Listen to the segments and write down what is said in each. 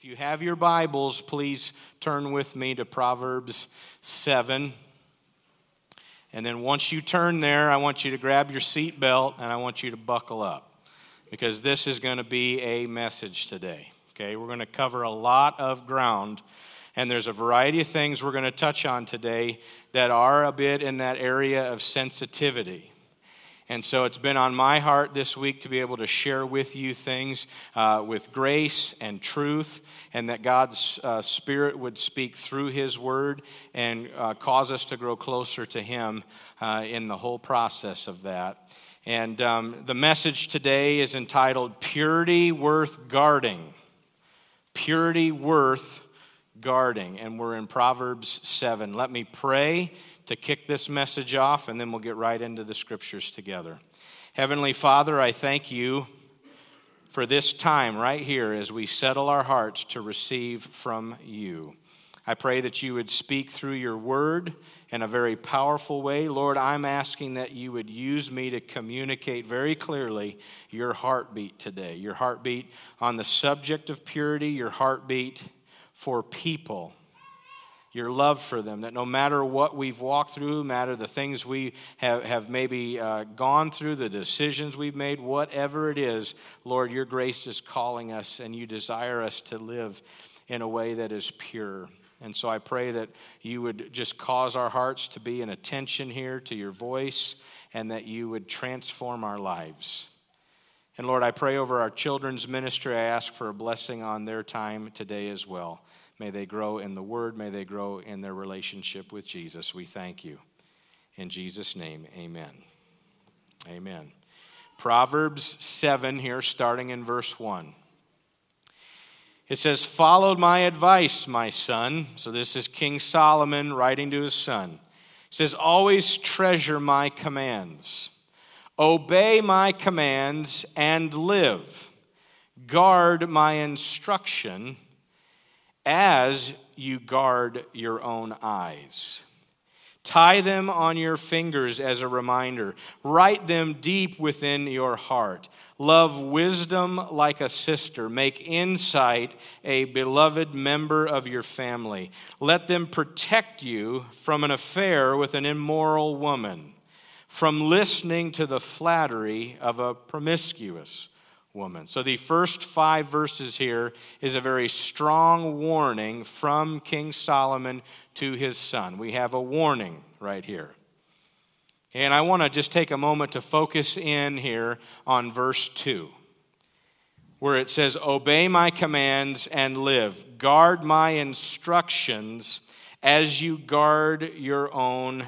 If you have your Bibles, please turn with me to Proverbs 7. And then once you turn there, I want you to grab your seatbelt and I want you to buckle up because this is going to be a message today. Okay, we're going to cover a lot of ground, and there's a variety of things we're going to touch on today that are a bit in that area of sensitivity. And so it's been on my heart this week to be able to share with you things uh, with grace and truth, and that God's uh, Spirit would speak through His Word and uh, cause us to grow closer to Him uh, in the whole process of that. And um, the message today is entitled Purity Worth Guarding. Purity Worth Guarding. And we're in Proverbs 7. Let me pray to kick this message off, and then we'll get right into the scriptures together. Heavenly Father, I thank you for this time right here as we settle our hearts to receive from you. I pray that you would speak through your word in a very powerful way. Lord, I'm asking that you would use me to communicate very clearly your heartbeat today, your heartbeat on the subject of purity, your heartbeat for people your love for them, that no matter what we've walked through, no matter the things we have, have maybe uh, gone through, the decisions we've made, whatever it is, Lord, your grace is calling us and you desire us to live in a way that is pure. And so I pray that you would just cause our hearts to be in attention here to your voice and that you would transform our lives. And Lord, I pray over our children's ministry. I ask for a blessing on their time today as well. May they grow in the Word. May they grow in their relationship with Jesus. We thank you. In Jesus' name, amen. Amen. Proverbs 7, here, starting in verse 1. It says, Followed my advice, my son. So this is King Solomon writing to his son. He says, Always treasure my commands. Obey my commands and live. Guard my instruction as you guard your own eyes. Tie them on your fingers as a reminder. Write them deep within your heart. Love wisdom like a sister. Make insight a beloved member of your family. Let them protect you from an affair with an immoral woman, from listening to the flattery of a promiscuous woman. So the first five verses here is a very strong warning from King Solomon to his son. We have a warning right here. And I want to just take a moment to focus in here on verse 2, where it says, Obey my commands and live. Guard my instructions as you guard your own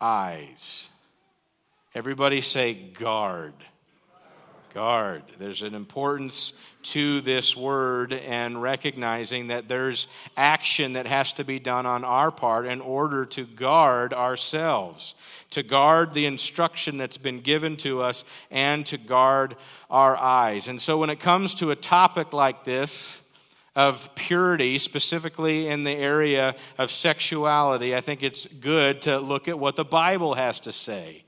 eyes. Everybody say, guard guard. There's an importance to this word and recognizing that there's action that has to be done on our part in order to guard ourselves, to guard the instruction that's been given to us, and to guard our eyes. And so when it comes to a topic like this, of purity, specifically in the area of sexuality, I think it's good to look at what the Bible has to say.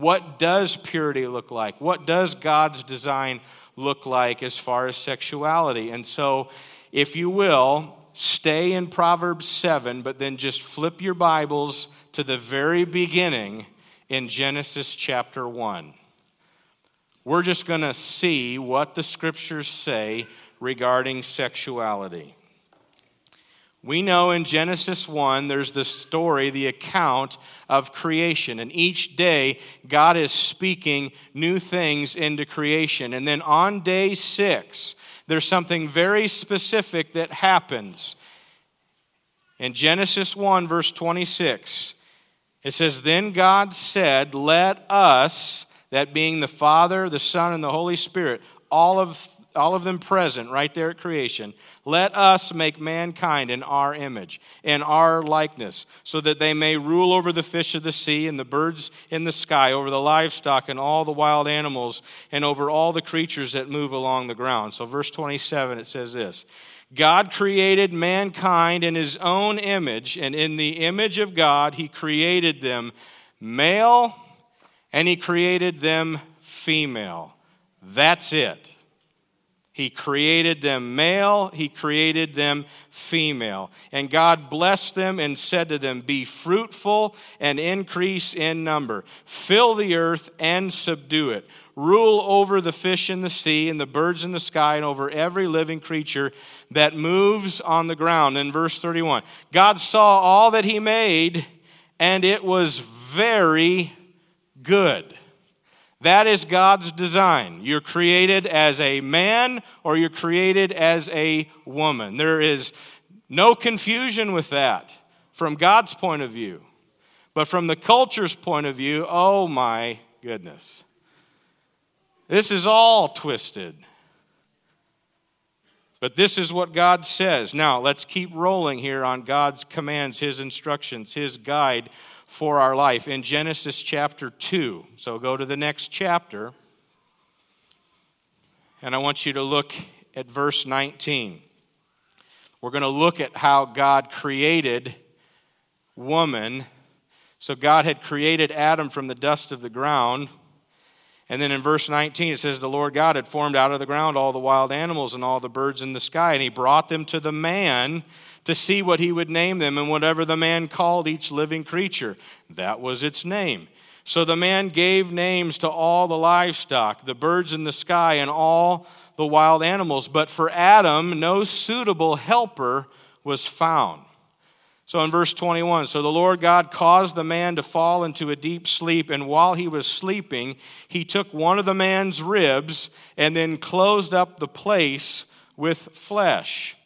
What does purity look like? What does God's design look like as far as sexuality? And so, if you will, stay in Proverbs 7, but then just flip your Bibles to the very beginning in Genesis chapter 1. We're just going to see what the scriptures say regarding sexuality. We know in Genesis 1, there's the story, the account of creation. And each day, God is speaking new things into creation. And then on day six, there's something very specific that happens. In Genesis 1, verse 26, it says, Then God said, Let us, that being the Father, the Son, and the Holy Spirit, all of all of them present right there at creation. Let us make mankind in our image, in our likeness, so that they may rule over the fish of the sea and the birds in the sky, over the livestock and all the wild animals, and over all the creatures that move along the ground. So, verse 27, it says this God created mankind in his own image, and in the image of God, he created them male, and he created them female. That's it. He created them male, He created them female. And God blessed them and said to them, Be fruitful and increase in number, fill the earth and subdue it. Rule over the fish in the sea and the birds in the sky and over every living creature that moves on the ground. In verse 31, God saw all that He made, and it was very good. That is God's design. You're created as a man or you're created as a woman. There is no confusion with that from God's point of view. But from the culture's point of view, oh my goodness. This is all twisted. But this is what God says. Now, let's keep rolling here on God's commands, His instructions, His guide for our life in Genesis chapter 2. So go to the next chapter. And I want you to look at verse 19. We're going to look at how God created woman. So God had created Adam from the dust of the ground. And then in verse 19, it says, The Lord God had formed out of the ground all the wild animals and all the birds in the sky, and he brought them to the man to see what he would name them, and whatever the man called each living creature, that was its name. So the man gave names to all the livestock, the birds in the sky, and all the wild animals. But for Adam, no suitable helper was found. So in verse 21, so the Lord God caused the man to fall into a deep sleep, and while he was sleeping, he took one of the man's ribs and then closed up the place with flesh.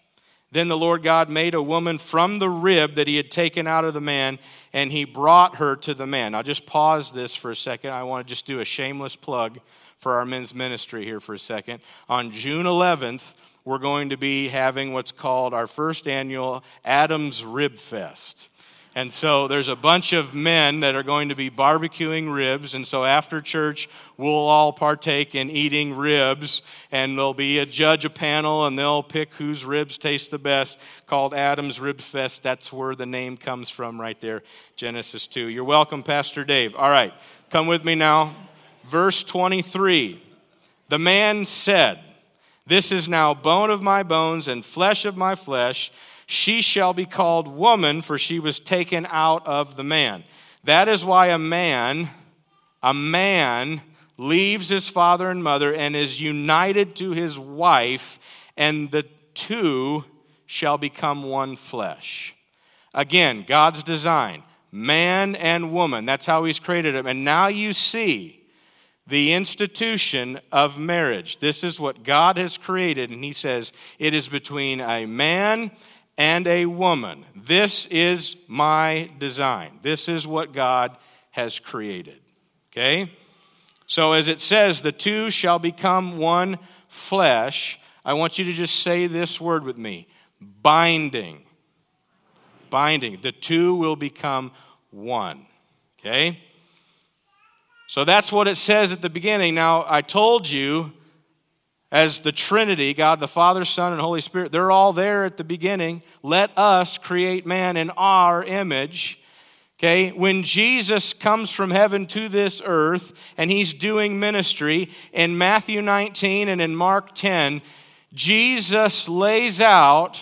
Then the Lord God made a woman from the rib that he had taken out of the man, and he brought her to the man. I'll just pause this for a second. I want to just do a shameless plug for our men's ministry here for a second. On June 11th, we're going to be having what's called our first annual Adams Rib Fest. And so there's a bunch of men that are going to be barbecuing ribs. And so after church, we'll all partake in eating ribs. And there'll be a judge, a panel, and they'll pick whose ribs taste the best, called Adam's Rib Fest. That's where the name comes from, right there, Genesis 2. You're welcome, Pastor Dave. All right, come with me now. Verse 23 The man said, This is now bone of my bones and flesh of my flesh. She shall be called woman, for she was taken out of the man. That is why a man, a man, leaves his father and mother and is united to his wife, and the two shall become one flesh. Again, God's design man and woman. That's how he's created them. And now you see the institution of marriage. This is what God has created, and he says it is between a man and a woman. This is my design. This is what God has created. Okay? So, as it says, the two shall become one flesh. I want you to just say this word with me binding. Binding. The two will become one. Okay? So that's what it says at the beginning. Now, I told you as the Trinity, God the Father, Son, and Holy Spirit, they're all there at the beginning. Let us create man in our image. Okay, when Jesus comes from heaven to this earth and he's doing ministry in Matthew 19 and in Mark 10, Jesus lays out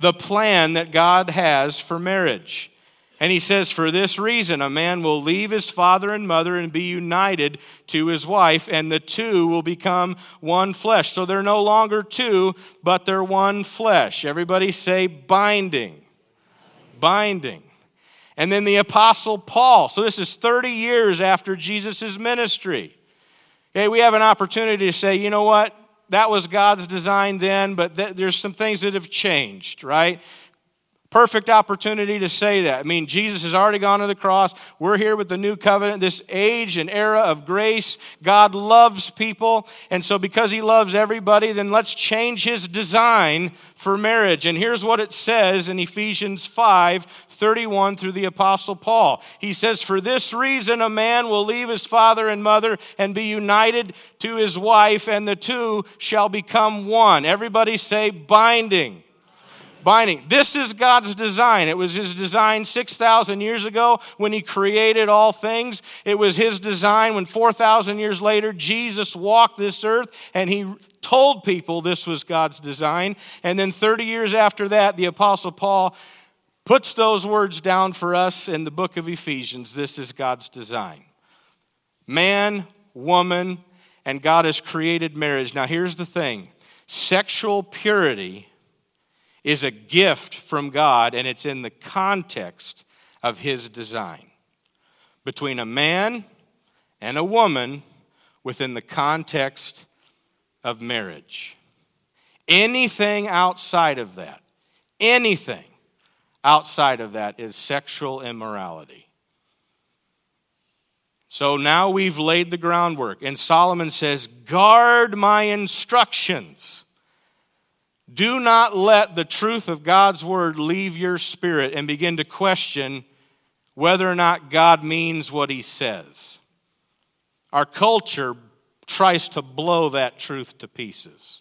the plan that God has for marriage. And he says, For this reason, a man will leave his father and mother and be united to his wife, and the two will become one flesh. So they're no longer two, but they're one flesh. Everybody say binding. Binding. And then the Apostle Paul. So this is 30 years after Jesus' ministry. Okay, we have an opportunity to say, you know what? That was God's design then, but th- there's some things that have changed, right? Perfect opportunity to say that. I mean, Jesus has already gone to the cross. We're here with the new covenant, this age and era of grace. God loves people. And so, because He loves everybody, then let's change His design for marriage. And here's what it says in Ephesians 5 31 through the Apostle Paul. He says, For this reason, a man will leave his father and mother and be united to his wife, and the two shall become one. Everybody say, binding binding. This is God's design. It was His design 6,000 years ago when He created all things. It was His design when 4,000 years later Jesus walked this earth and He told people this was God's design. And then 30 years after that, the Apostle Paul puts those words down for us in the book of Ephesians. This is God's design. Man, woman, and God has created marriage. Now, here's the thing sexual purity is a gift from God, and it's in the context of His design. Between a man and a woman within the context of marriage. Anything outside of that, anything outside of that is sexual immorality. So now we've laid the groundwork, and Solomon says, Guard my instructions. Do not let the truth of God's word leave your spirit and begin to question whether or not God means what he says. Our culture tries to blow that truth to pieces.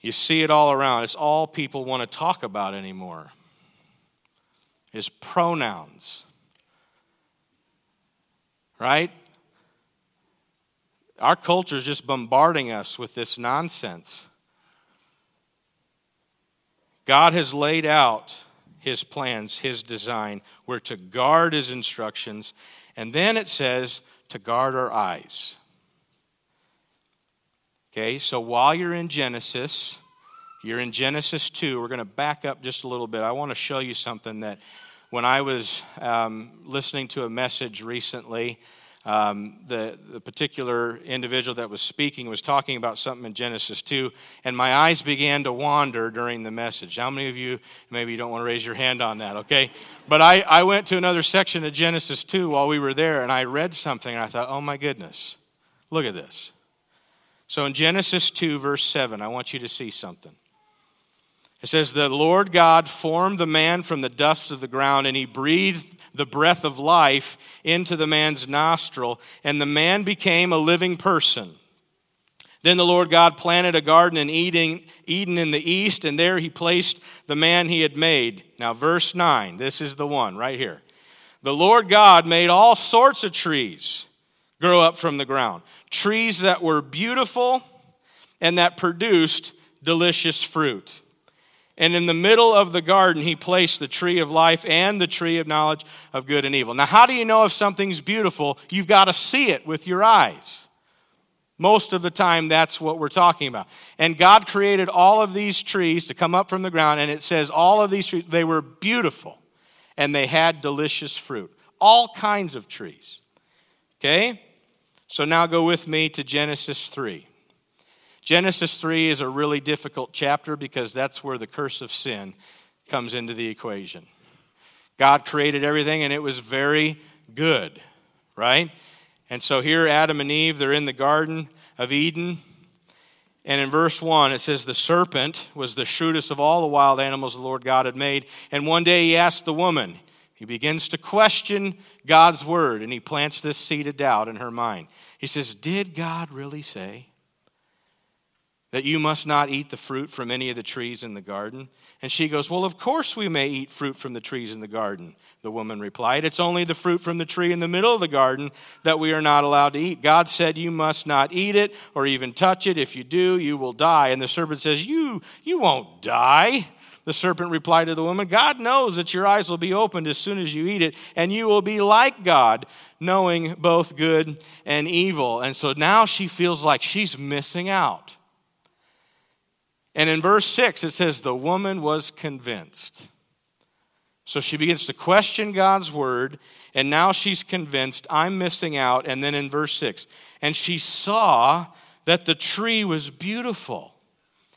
You see it all around. It's all people want to talk about anymore. Is pronouns. Right? Our culture is just bombarding us with this nonsense. God has laid out his plans, his design. We're to guard his instructions. And then it says to guard our eyes. Okay, so while you're in Genesis, you're in Genesis 2. We're going to back up just a little bit. I want to show you something that when I was um, listening to a message recently, um, the, the particular individual that was speaking was talking about something in Genesis 2, and my eyes began to wander during the message. How many of you, maybe you don't want to raise your hand on that, okay? But I, I went to another section of Genesis 2 while we were there, and I read something, and I thought, oh my goodness, look at this. So in Genesis 2, verse 7, I want you to see something. It says, The Lord God formed the man from the dust of the ground, and he breathed the breath of life into the man's nostril, and the man became a living person. Then the Lord God planted a garden in Eden, in the east, and there he placed the man he had made. Now, verse 9, this is the one right here. The Lord God made all sorts of trees grow up from the ground, trees that were beautiful and that produced delicious fruit. And in the middle of the garden, he placed the tree of life and the tree of knowledge of good and evil. Now, how do you know if something's beautiful? You've got to see it with your eyes. Most of the time, that's what we're talking about. And God created all of these trees to come up from the ground, and it says all of these trees, they were beautiful and they had delicious fruit. All kinds of trees. Okay? So now go with me to Genesis 3. Genesis 3 is a really difficult chapter because that's where the curse of sin comes into the equation. God created everything and it was very good, right? And so here, Adam and Eve, they're in the Garden of Eden. And in verse 1, it says, The serpent was the shrewdest of all the wild animals the Lord God had made. And one day he asked the woman, he begins to question God's word, and he plants this seed of doubt in her mind. He says, Did God really say? That you must not eat the fruit from any of the trees in the garden? And she goes, Well, of course we may eat fruit from the trees in the garden. The woman replied, It's only the fruit from the tree in the middle of the garden that we are not allowed to eat. God said, You must not eat it or even touch it. If you do, you will die. And the serpent says, You, you won't die. The serpent replied to the woman, God knows that your eyes will be opened as soon as you eat it, and you will be like God, knowing both good and evil. And so now she feels like she's missing out. And in verse 6, it says, The woman was convinced. So she begins to question God's word, and now she's convinced, I'm missing out. And then in verse 6, and she saw that the tree was beautiful,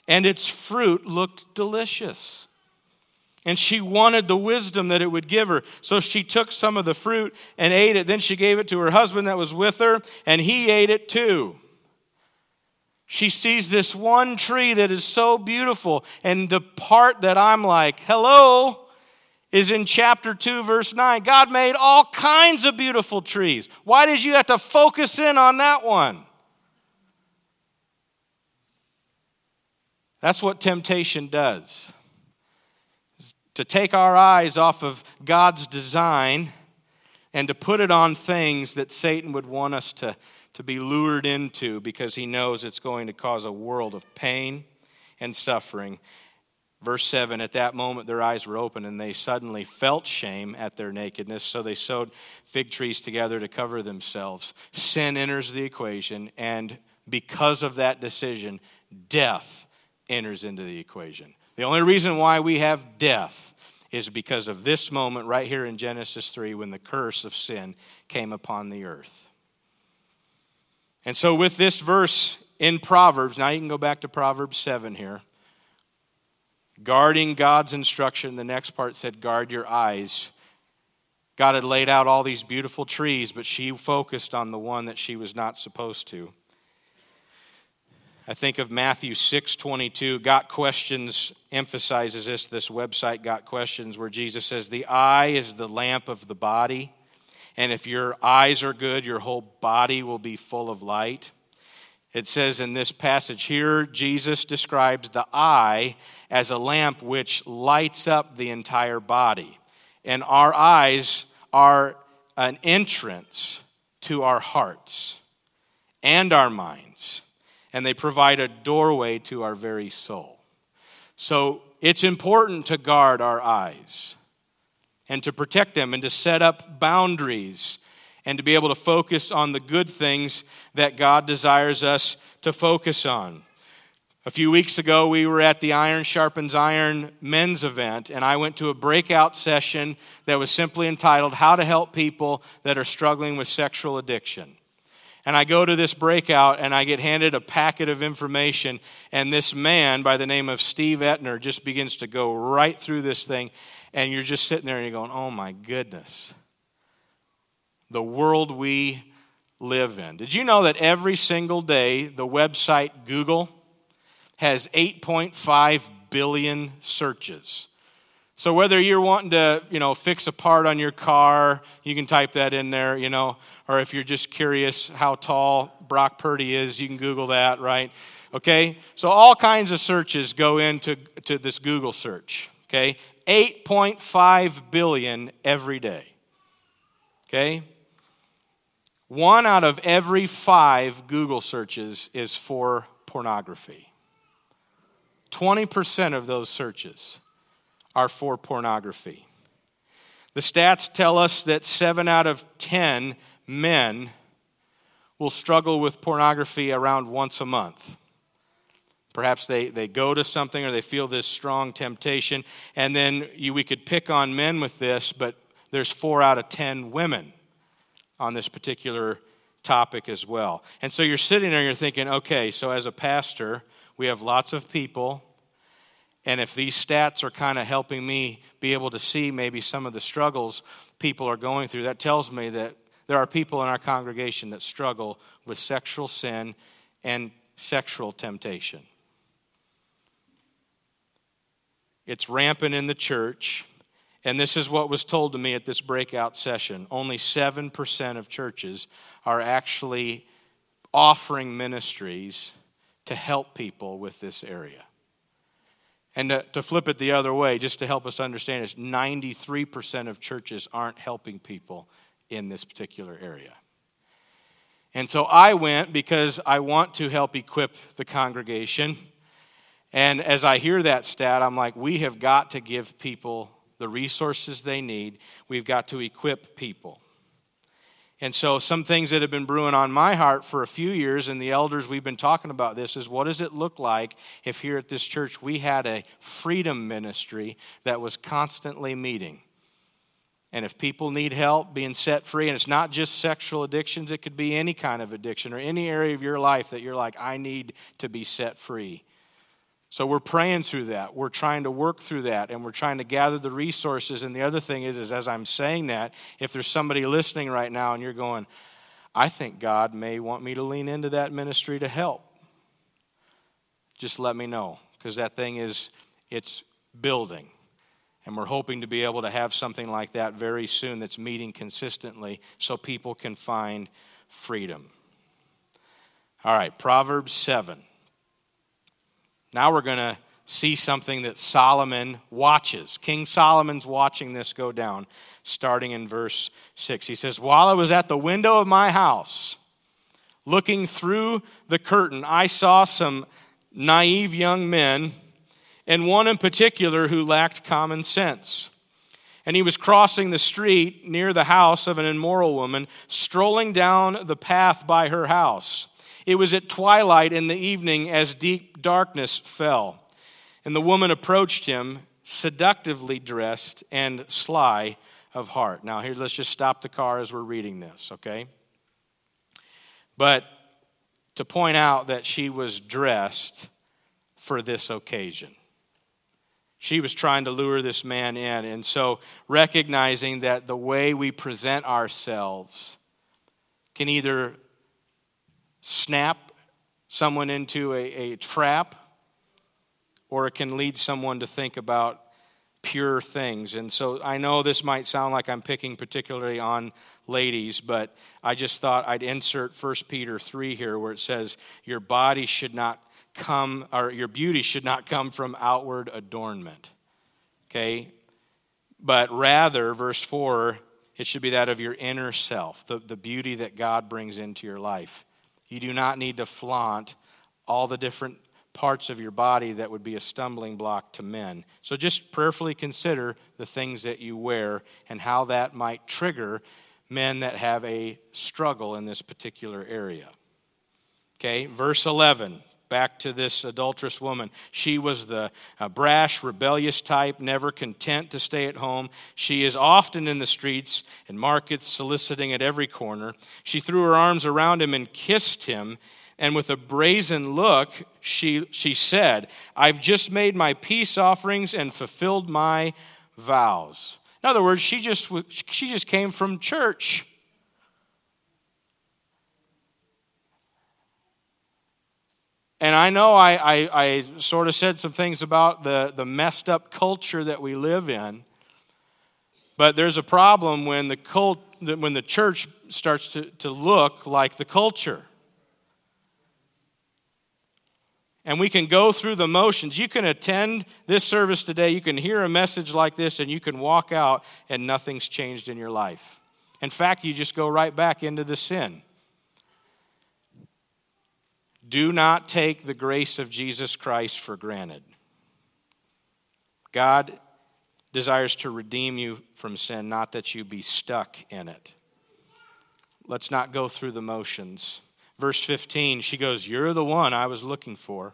and its fruit looked delicious. And she wanted the wisdom that it would give her. So she took some of the fruit and ate it. Then she gave it to her husband that was with her, and he ate it too. She sees this one tree that is so beautiful. And the part that I'm like, hello, is in chapter 2, verse 9. God made all kinds of beautiful trees. Why did you have to focus in on that one? That's what temptation does. To take our eyes off of God's design and to put it on things that Satan would want us to, to be lured into because he knows it's going to cause a world of pain and suffering. Verse 7 At that moment, their eyes were open, and they suddenly felt shame at their nakedness, so they sewed fig trees together to cover themselves. Sin enters the equation, and because of that decision, death enters into the equation. The only reason why we have death is because of this moment right here in Genesis 3 when the curse of sin came upon the earth. And so, with this verse in Proverbs, now you can go back to Proverbs 7 here. Guarding God's instruction, the next part said, Guard your eyes. God had laid out all these beautiful trees, but she focused on the one that she was not supposed to. I think of Matthew 6:22. Got Questions emphasizes this. This website Got Questions, where Jesus says, "The eye is the lamp of the body, and if your eyes are good, your whole body will be full of light." It says in this passage here, Jesus describes the eye as a lamp which lights up the entire body, and our eyes are an entrance to our hearts and our minds and they provide a doorway to our very soul. So it's important to guard our eyes and to protect them and to set up boundaries and to be able to focus on the good things that God desires us to focus on. A few weeks ago, we were at the Iron Sharpens Iron men's event, and I went to a breakout session that was simply entitled How to Help People That Are Struggling with Sexual Addiction. And I go to this breakout and I get handed a packet of information. And this man by the name of Steve Etner just begins to go right through this thing. And you're just sitting there and you're going, oh my goodness. The world we live in. Did you know that every single day the website Google has 8.5 billion searches? So whether you're wanting to, you know, fix a part on your car, you can type that in there, you know, or if you're just curious how tall Brock Purdy is, you can Google that, right? Okay? So all kinds of searches go into to this Google search, okay? 8.5 billion every day. Okay? One out of every five Google searches is for pornography. 20% of those searches are for pornography. The stats tell us that seven out of 10 men will struggle with pornography around once a month. Perhaps they, they go to something or they feel this strong temptation. And then you, we could pick on men with this, but there's four out of 10 women on this particular topic as well. And so you're sitting there and you're thinking, okay, so as a pastor, we have lots of people and if these stats are kind of helping me be able to see maybe some of the struggles people are going through, that tells me that there are people in our congregation that struggle with sexual sin and sexual temptation. It's rampant in the church. And this is what was told to me at this breakout session. Only 7% of churches are actually offering ministries to help people with this area. And to, to, flip it the other way, just to help us understand, is 93% of churches aren't helping people in this particular area. And so I went because I want to help equip the congregation. And as I hear that stat, I'm like, we have got to give people the resources they need. We've got to equip people. And so, some things that have been brewing on my heart for a few years, and the elders, we've been talking about this, is what does it look like if here at this church we had a freedom ministry that was constantly meeting? And if people need help being set free, and it's not just sexual addictions, it could be any kind of addiction or any area of your life that you're like, I need to be set free. So we're praying through that. We're trying to work through that and we're trying to gather the resources. And the other thing is, is as I'm saying that, if there's somebody listening right now and you're going, I think God may want me to lean into that ministry to help. Just let me know because that thing is it's building. And we're hoping to be able to have something like that very soon that's meeting consistently so people can find freedom. All right, Proverbs 7. Now we're going to see something that Solomon watches. King Solomon's watching this go down, starting in verse 6. He says, While I was at the window of my house, looking through the curtain, I saw some naive young men, and one in particular who lacked common sense. And he was crossing the street near the house of an immoral woman, strolling down the path by her house. It was at twilight in the evening as deep darkness fell. And the woman approached him, seductively dressed and sly of heart. Now, here, let's just stop the car as we're reading this, okay? But to point out that she was dressed for this occasion. She was trying to lure this man in. And so, recognizing that the way we present ourselves can either snap someone into a, a trap or it can lead someone to think about pure things. And so I know this might sound like I'm picking particularly on ladies, but I just thought I'd insert 1 Peter 3 here where it says, Your body should not come, or your beauty should not come from outward adornment. Okay? But rather, verse 4, it should be that of your inner self, the, the beauty that God brings into your life. You do not need to flaunt all the different parts of your body that would be a stumbling block to men. So just prayerfully consider the things that you wear and how that might trigger men that have a struggle in this particular area. Okay, verse 11. Back to this adulterous woman. She was the uh, brash, rebellious type, never content to stay at home. She is often in the streets and markets, soliciting at every corner. She threw her arms around him and kissed him and with a brazen look, she, she said, I've just made my peace offerings and fulfilled my vows. In other words, she just, she just came from church. And I know I, I, I, sort of said some things about the, the messed up culture that we live in, but there's a problem when the, cult, when the church starts to, to look like the culture. and we can go through the motions. You can attend this service today, you can hear a message like this, and you can walk out and nothing's changed in your life. In fact, you just go right back into the sin. Do not take the grace of Jesus Christ for granted. God desires to redeem you from sin, not that you be stuck in it. Let's not go through the motions. Verse 15, she goes, You're the one I was looking for.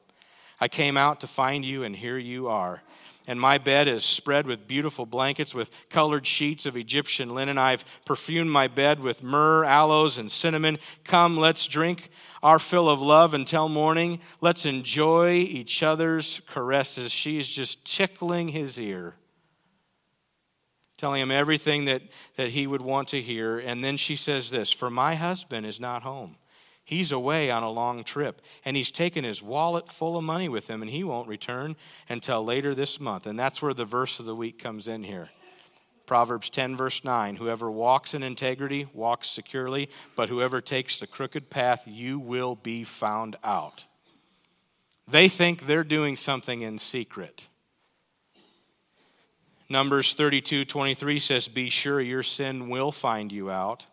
I came out to find you, and here you are. And my bed is spread with beautiful blankets with colored sheets of Egyptian linen. I've perfumed my bed with myrrh, aloes, and cinnamon. Come, let's drink our fill of love until morning. Let's enjoy each other's caresses. She's just tickling his ear, telling him everything that, that he would want to hear. And then she says this For my husband is not home. He's away on a long trip, and he's taken his wallet full of money with him, and he won't return until later this month. And that's where the verse of the week comes in here. Proverbs 10, verse 9 Whoever walks in integrity walks securely, but whoever takes the crooked path, you will be found out. They think they're doing something in secret. Numbers 32, 23 says, Be sure your sin will find you out.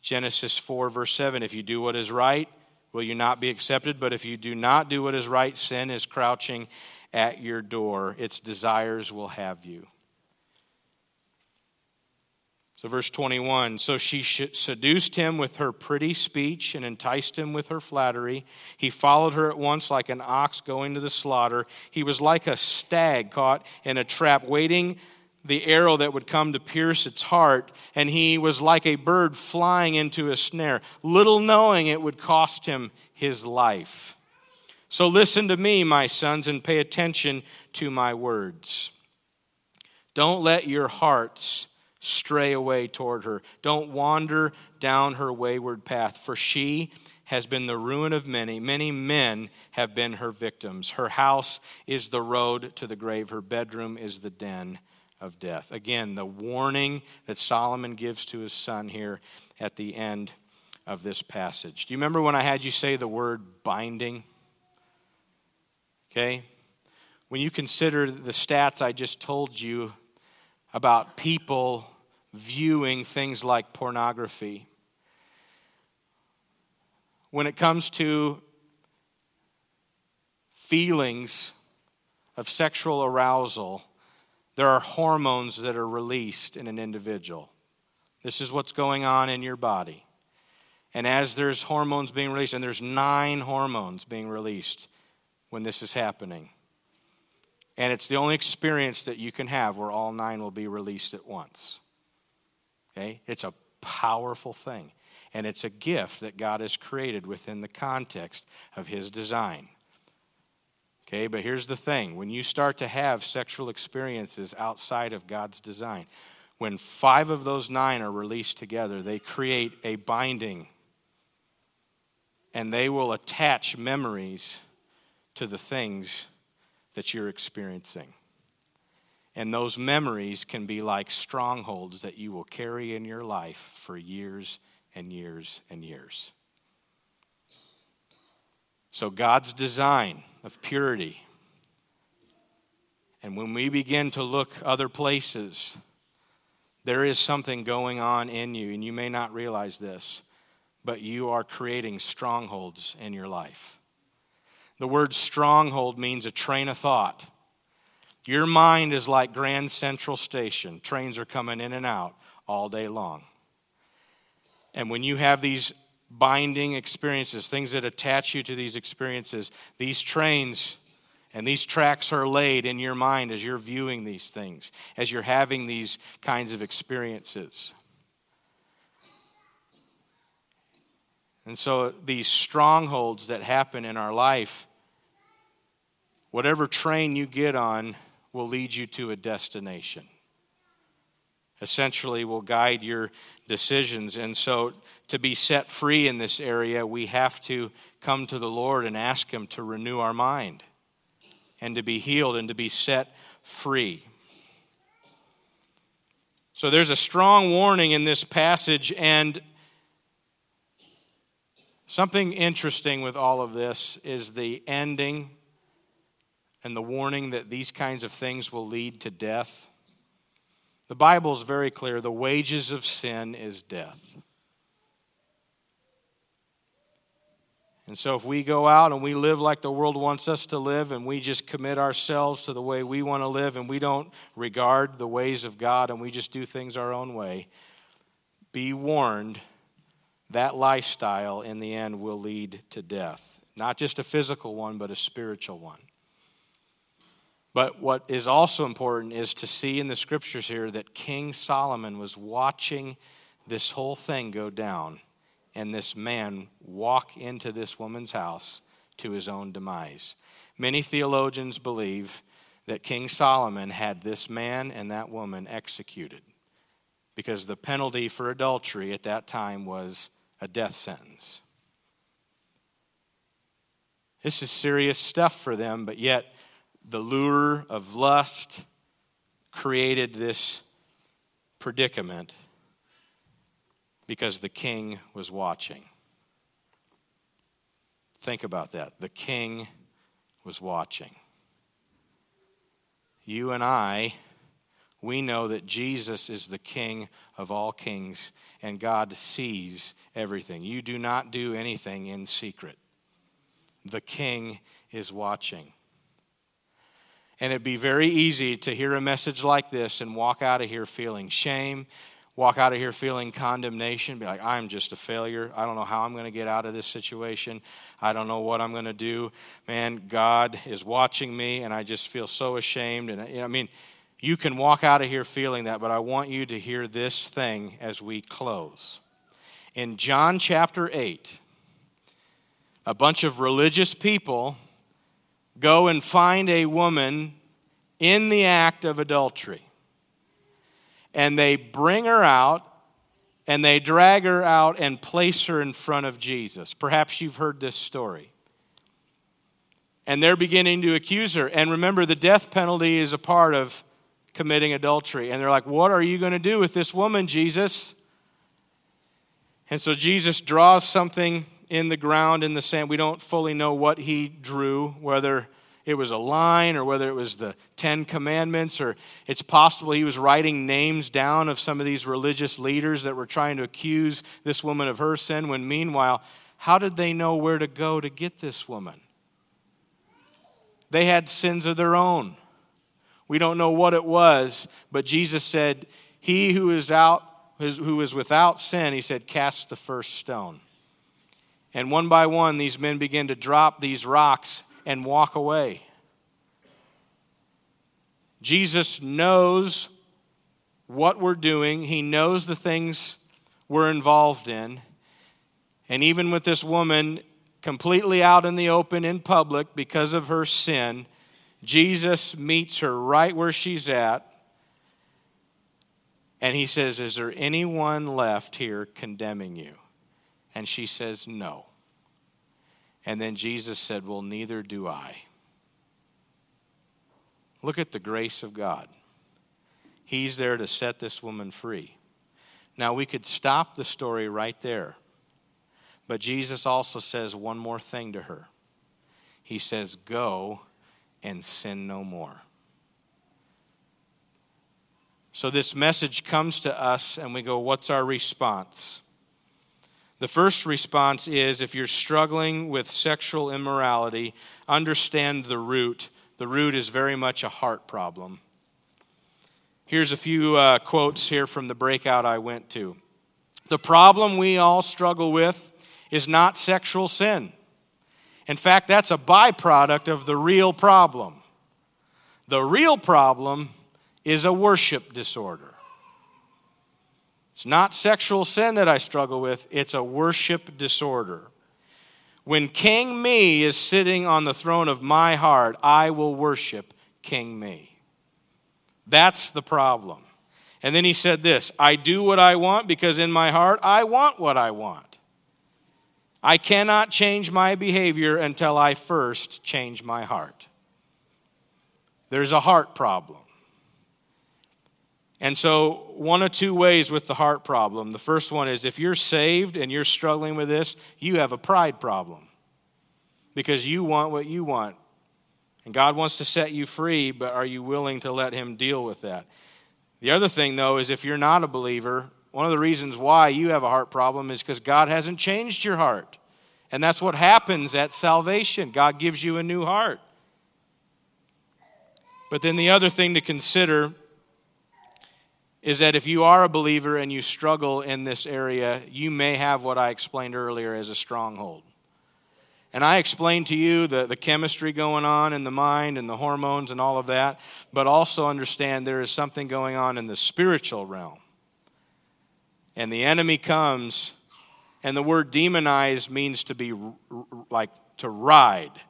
Genesis 4, verse 7 If you do what is right, will you not be accepted? But if you do not do what is right, sin is crouching at your door. Its desires will have you. So, verse 21 So she seduced him with her pretty speech and enticed him with her flattery. He followed her at once like an ox going to the slaughter. He was like a stag caught in a trap, waiting the arrow that would come to pierce its heart, and he was like a bird flying into a snare, little knowing it would cost him his life. So listen to me, my sons, and pay attention to my words. Don't let your hearts stray away toward her. Don't wander down her wayward path, for she has been the ruin of many. Many men have been her victims. Her house is the road to the grave, her bedroom is the den of death. Again, the warning that Solomon gives to his son here at the end of this passage. Do you remember when I had you say the word binding? Okay? When you consider the stats I just told you about people viewing things like pornography, when it comes to feelings of sexual arousal, there are hormones that are released in an individual. This is what's going on in your body. And as there's hormones being released, and there's nine hormones being released when this is happening. And it's the only experience that you can have where all nine will be released at once. Okay? It's a powerful thing. And it's a gift that God has created within the context of His design. Okay, but here's the thing when you start to have sexual experiences outside of God's design, when five of those nine are released together, they create a binding and they will attach memories to the things that you're experiencing. And those memories can be like strongholds that you will carry in your life for years and years and years. So, God's design of purity. And when we begin to look other places, there is something going on in you, and you may not realize this, but you are creating strongholds in your life. The word stronghold means a train of thought. Your mind is like Grand Central Station. Trains are coming in and out all day long. And when you have these binding experiences, things that attach you to these experiences, these trains and these tracks are laid in your mind as you're viewing these things, as you're having these kinds of experiences. And so, these strongholds that happen in our life, whatever train you get on, will lead you to a destination essentially will guide your decisions. And so, to be set free in this area, we have to come to the Lord and ask Him to renew our mind and to be healed and to be set free. So, there's a strong warning in this passage, and something interesting with all of this is the ending and the warning that these kinds of things will lead to death. The Bible is very clear the wages of sin is death. And so, if we go out and we live like the world wants us to live, and we just commit ourselves to the way we want to live, and we don't regard the ways of God, and we just do things our own way, be warned that lifestyle in the end will lead to death. Not just a physical one, but a spiritual one. But what is also important is to see in the scriptures here that King Solomon was watching this whole thing go down and this man walk into this woman's house to his own demise. Many theologians believe that King Solomon had this man and that woman executed because the penalty for adultery at that time was a death sentence. This is serious stuff for them, but yet the lure of lust created this predicament because the king was watching. Think about that. The king was watching. You and I, we know that Jesus is the king of all kings and God sees everything. You do not do anything in secret. The king is watching. And it'd be very easy to hear a message like this and walk out of here feeling shame, walk out of here feeling condemnation, be like, I'm just a failure. I don't know how I'm going to get out of this situation. I don't know what I'm going to do. Man, God is watching me, and I just feel so ashamed. And you know, I mean, you can walk out of here feeling that, but I want you to hear this thing as we close. In John chapter 8, a bunch of religious people go and find a woman in the act of adultery. And they bring her out and they drag her out and place her in front of Jesus. Perhaps you've heard this story. And they're beginning to accuse her. And remember, the death penalty is a part of committing adultery. And they're like, What are you going to do with this woman, Jesus? And so Jesus draws something in the ground in the sand. We don't fully know what he drew, whether it was a line or whether it was the Ten Commandments, or it's possible he was writing names down of some of these religious leaders that were trying to accuse this woman of her sin, when meanwhile, how did they know where to go to get this woman? They had sins of their own. We don't know what it was, but Jesus said, He who is out, who is without sin, he said, cast the first stone. And one by one, these men begin to drop these rocks and walk away. Jesus knows what we're doing, He knows the things we're involved in. And even with this woman completely out in the open in public because of her sin, Jesus meets her right where she's at. And he says, Is there anyone left here condemning you? And she says, No. And then Jesus said, Well, neither do I. Look at the grace of God. He's there to set this woman free. Now, we could stop the story right there. But Jesus also says one more thing to her. He says, Go and sin no more. So, this message comes to us, and we go, What's our response? The first response is if you're struggling with sexual immorality, understand the root. The root is very much a heart problem. Here's a few uh, quotes here from the breakout I went to. The problem we all struggle with is not sexual sin. In fact, that's a byproduct of the real problem. The real problem is a worship disorder. It's not sexual sin that I struggle with, it's a worship disorder. When King Me is sitting on the throne of my heart, I will worship King Me. That's the problem. And then he said this I do what I want because in my heart I want what I want. I cannot change my behavior until I first change my heart. There's a heart problem. And so, one of two ways with the heart problem. The first one is if you're saved and you're struggling with this, you have a pride problem because you want what you want. And God wants to set you free, but are you willing to let Him deal with that? The other thing, though, is if you're not a believer, one of the reasons why you have a heart problem is because God hasn't changed your heart. And that's what happens at salvation. God gives you a new heart. But then the other thing to consider is that if you are a believer and you struggle in this area, you may have what I explained earlier as a stronghold. And I explained to you the, the chemistry going on in the mind and the hormones and all of that, but also understand there is something going on in the spiritual realm. And the enemy comes, and the word demonize means to be like to ride.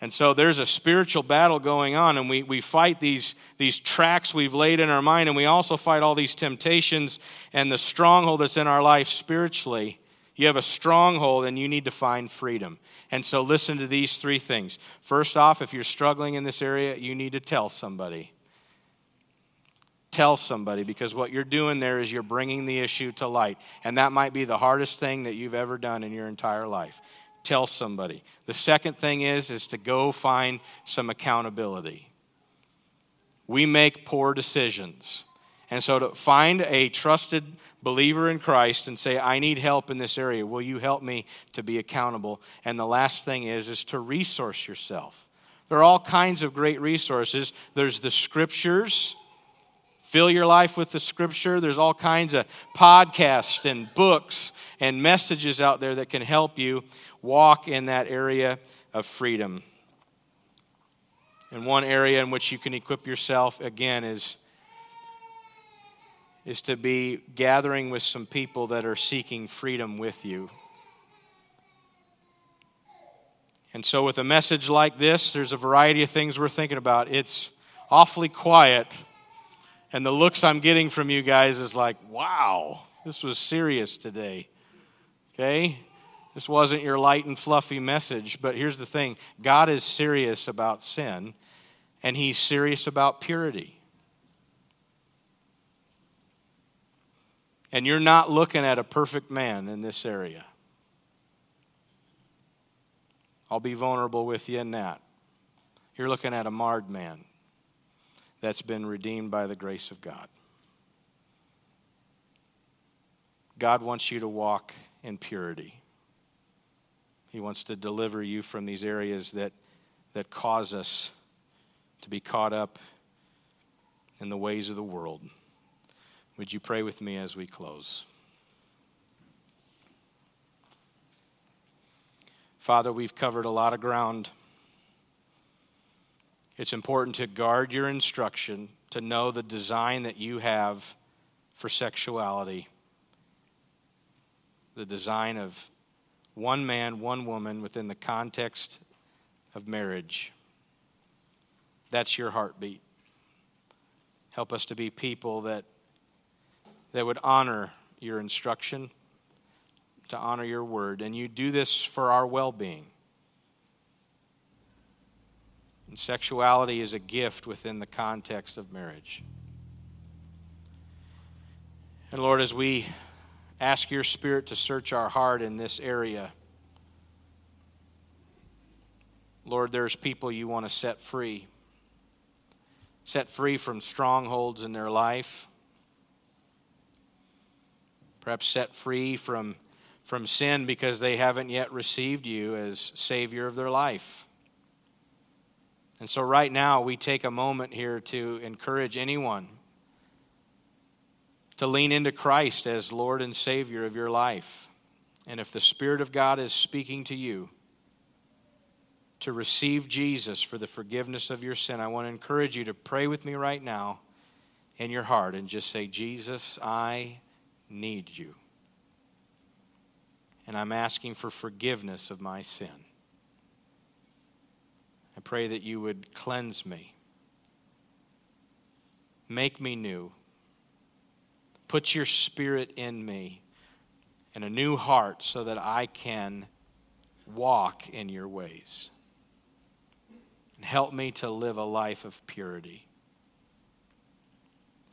And so there's a spiritual battle going on, and we, we fight these, these tracks we've laid in our mind, and we also fight all these temptations and the stronghold that's in our life spiritually. You have a stronghold, and you need to find freedom. And so listen to these three things. First off, if you're struggling in this area, you need to tell somebody. Tell somebody because what you're doing there is you're bringing the issue to light. And that might be the hardest thing that you've ever done in your entire life tell somebody. The second thing is is to go find some accountability. We make poor decisions. And so to find a trusted believer in Christ and say, I need help in this area. Will you help me to be accountable? And the last thing is, is to resource yourself. There are all kinds of great resources. There's the scriptures. Fill your life with the scripture. There's all kinds of podcasts and books and messages out there that can help you walk in that area of freedom. And one area in which you can equip yourself again is, is to be gathering with some people that are seeking freedom with you. And so, with a message like this, there's a variety of things we're thinking about. It's awfully quiet, and the looks I'm getting from you guys is like, wow, this was serious today. Okay? This wasn't your light and fluffy message, but here's the thing God is serious about sin, and He's serious about purity. And you're not looking at a perfect man in this area. I'll be vulnerable with you in that. You're looking at a marred man that's been redeemed by the grace of God. God wants you to walk in purity. He wants to deliver you from these areas that, that cause us to be caught up in the ways of the world. Would you pray with me as we close? Father, we've covered a lot of ground. It's important to guard your instruction, to know the design that you have for sexuality, the design of one man, one woman within the context of marriage. That's your heartbeat. Help us to be people that, that would honor your instruction, to honor your word. And you do this for our well being. And sexuality is a gift within the context of marriage. And Lord, as we ask your Spirit to search our heart in this area, Lord, there's people you want to set free. Set free from strongholds in their life, perhaps set free from, from sin because they haven't yet received you as Savior of their life. And so, right now, we take a moment here to encourage anyone to lean into Christ as Lord and Savior of your life. And if the Spirit of God is speaking to you, to receive Jesus for the forgiveness of your sin, I want to encourage you to pray with me right now in your heart and just say, Jesus, I need you. And I'm asking for forgiveness of my sin. I pray that you would cleanse me, make me new, put your spirit in me and a new heart so that I can walk in your ways and help me to live a life of purity.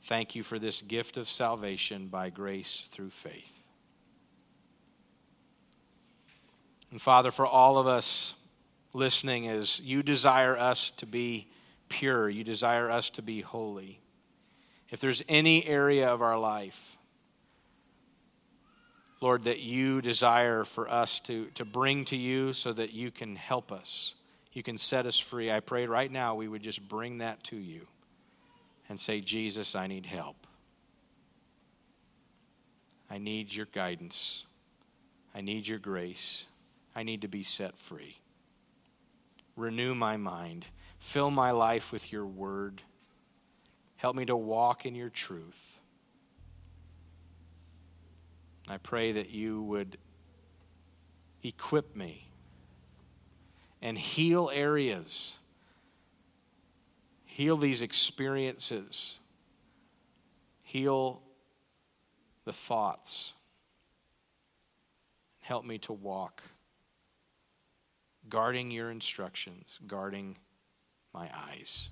Thank you for this gift of salvation by grace through faith. And Father, for all of us listening, as you desire us to be pure, you desire us to be holy. If there's any area of our life, Lord, that you desire for us to, to bring to you so that you can help us you can set us free. I pray right now we would just bring that to you and say, Jesus, I need help. I need your guidance. I need your grace. I need to be set free. Renew my mind. Fill my life with your word. Help me to walk in your truth. I pray that you would equip me and heal areas. Heal these experiences. Heal the thoughts. Help me to walk, guarding your instructions, guarding my eyes.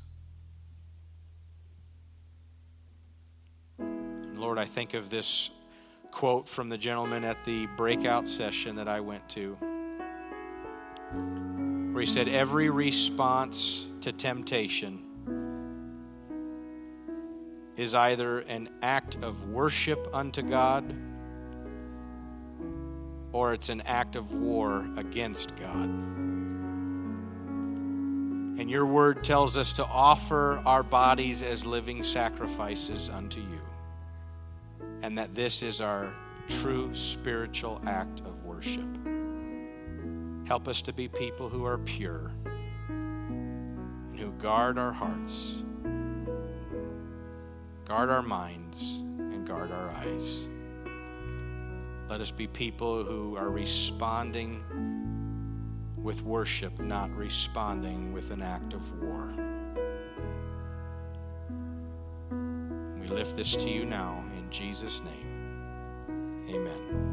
Lord, I think of this quote from the gentleman at the breakout session that I went to where he said, Every response to temptation is either an act of worship unto God or it's an act of war against God. And your word tells us to offer our bodies as living sacrifices unto you, and that this is our true spiritual act of worship. Help us to be people who are pure and who guard our hearts, guard our minds, and guard our eyes. Let us be people who are responding with worship, not responding with an act of war. We lift this to you now Jesus' name. Amen.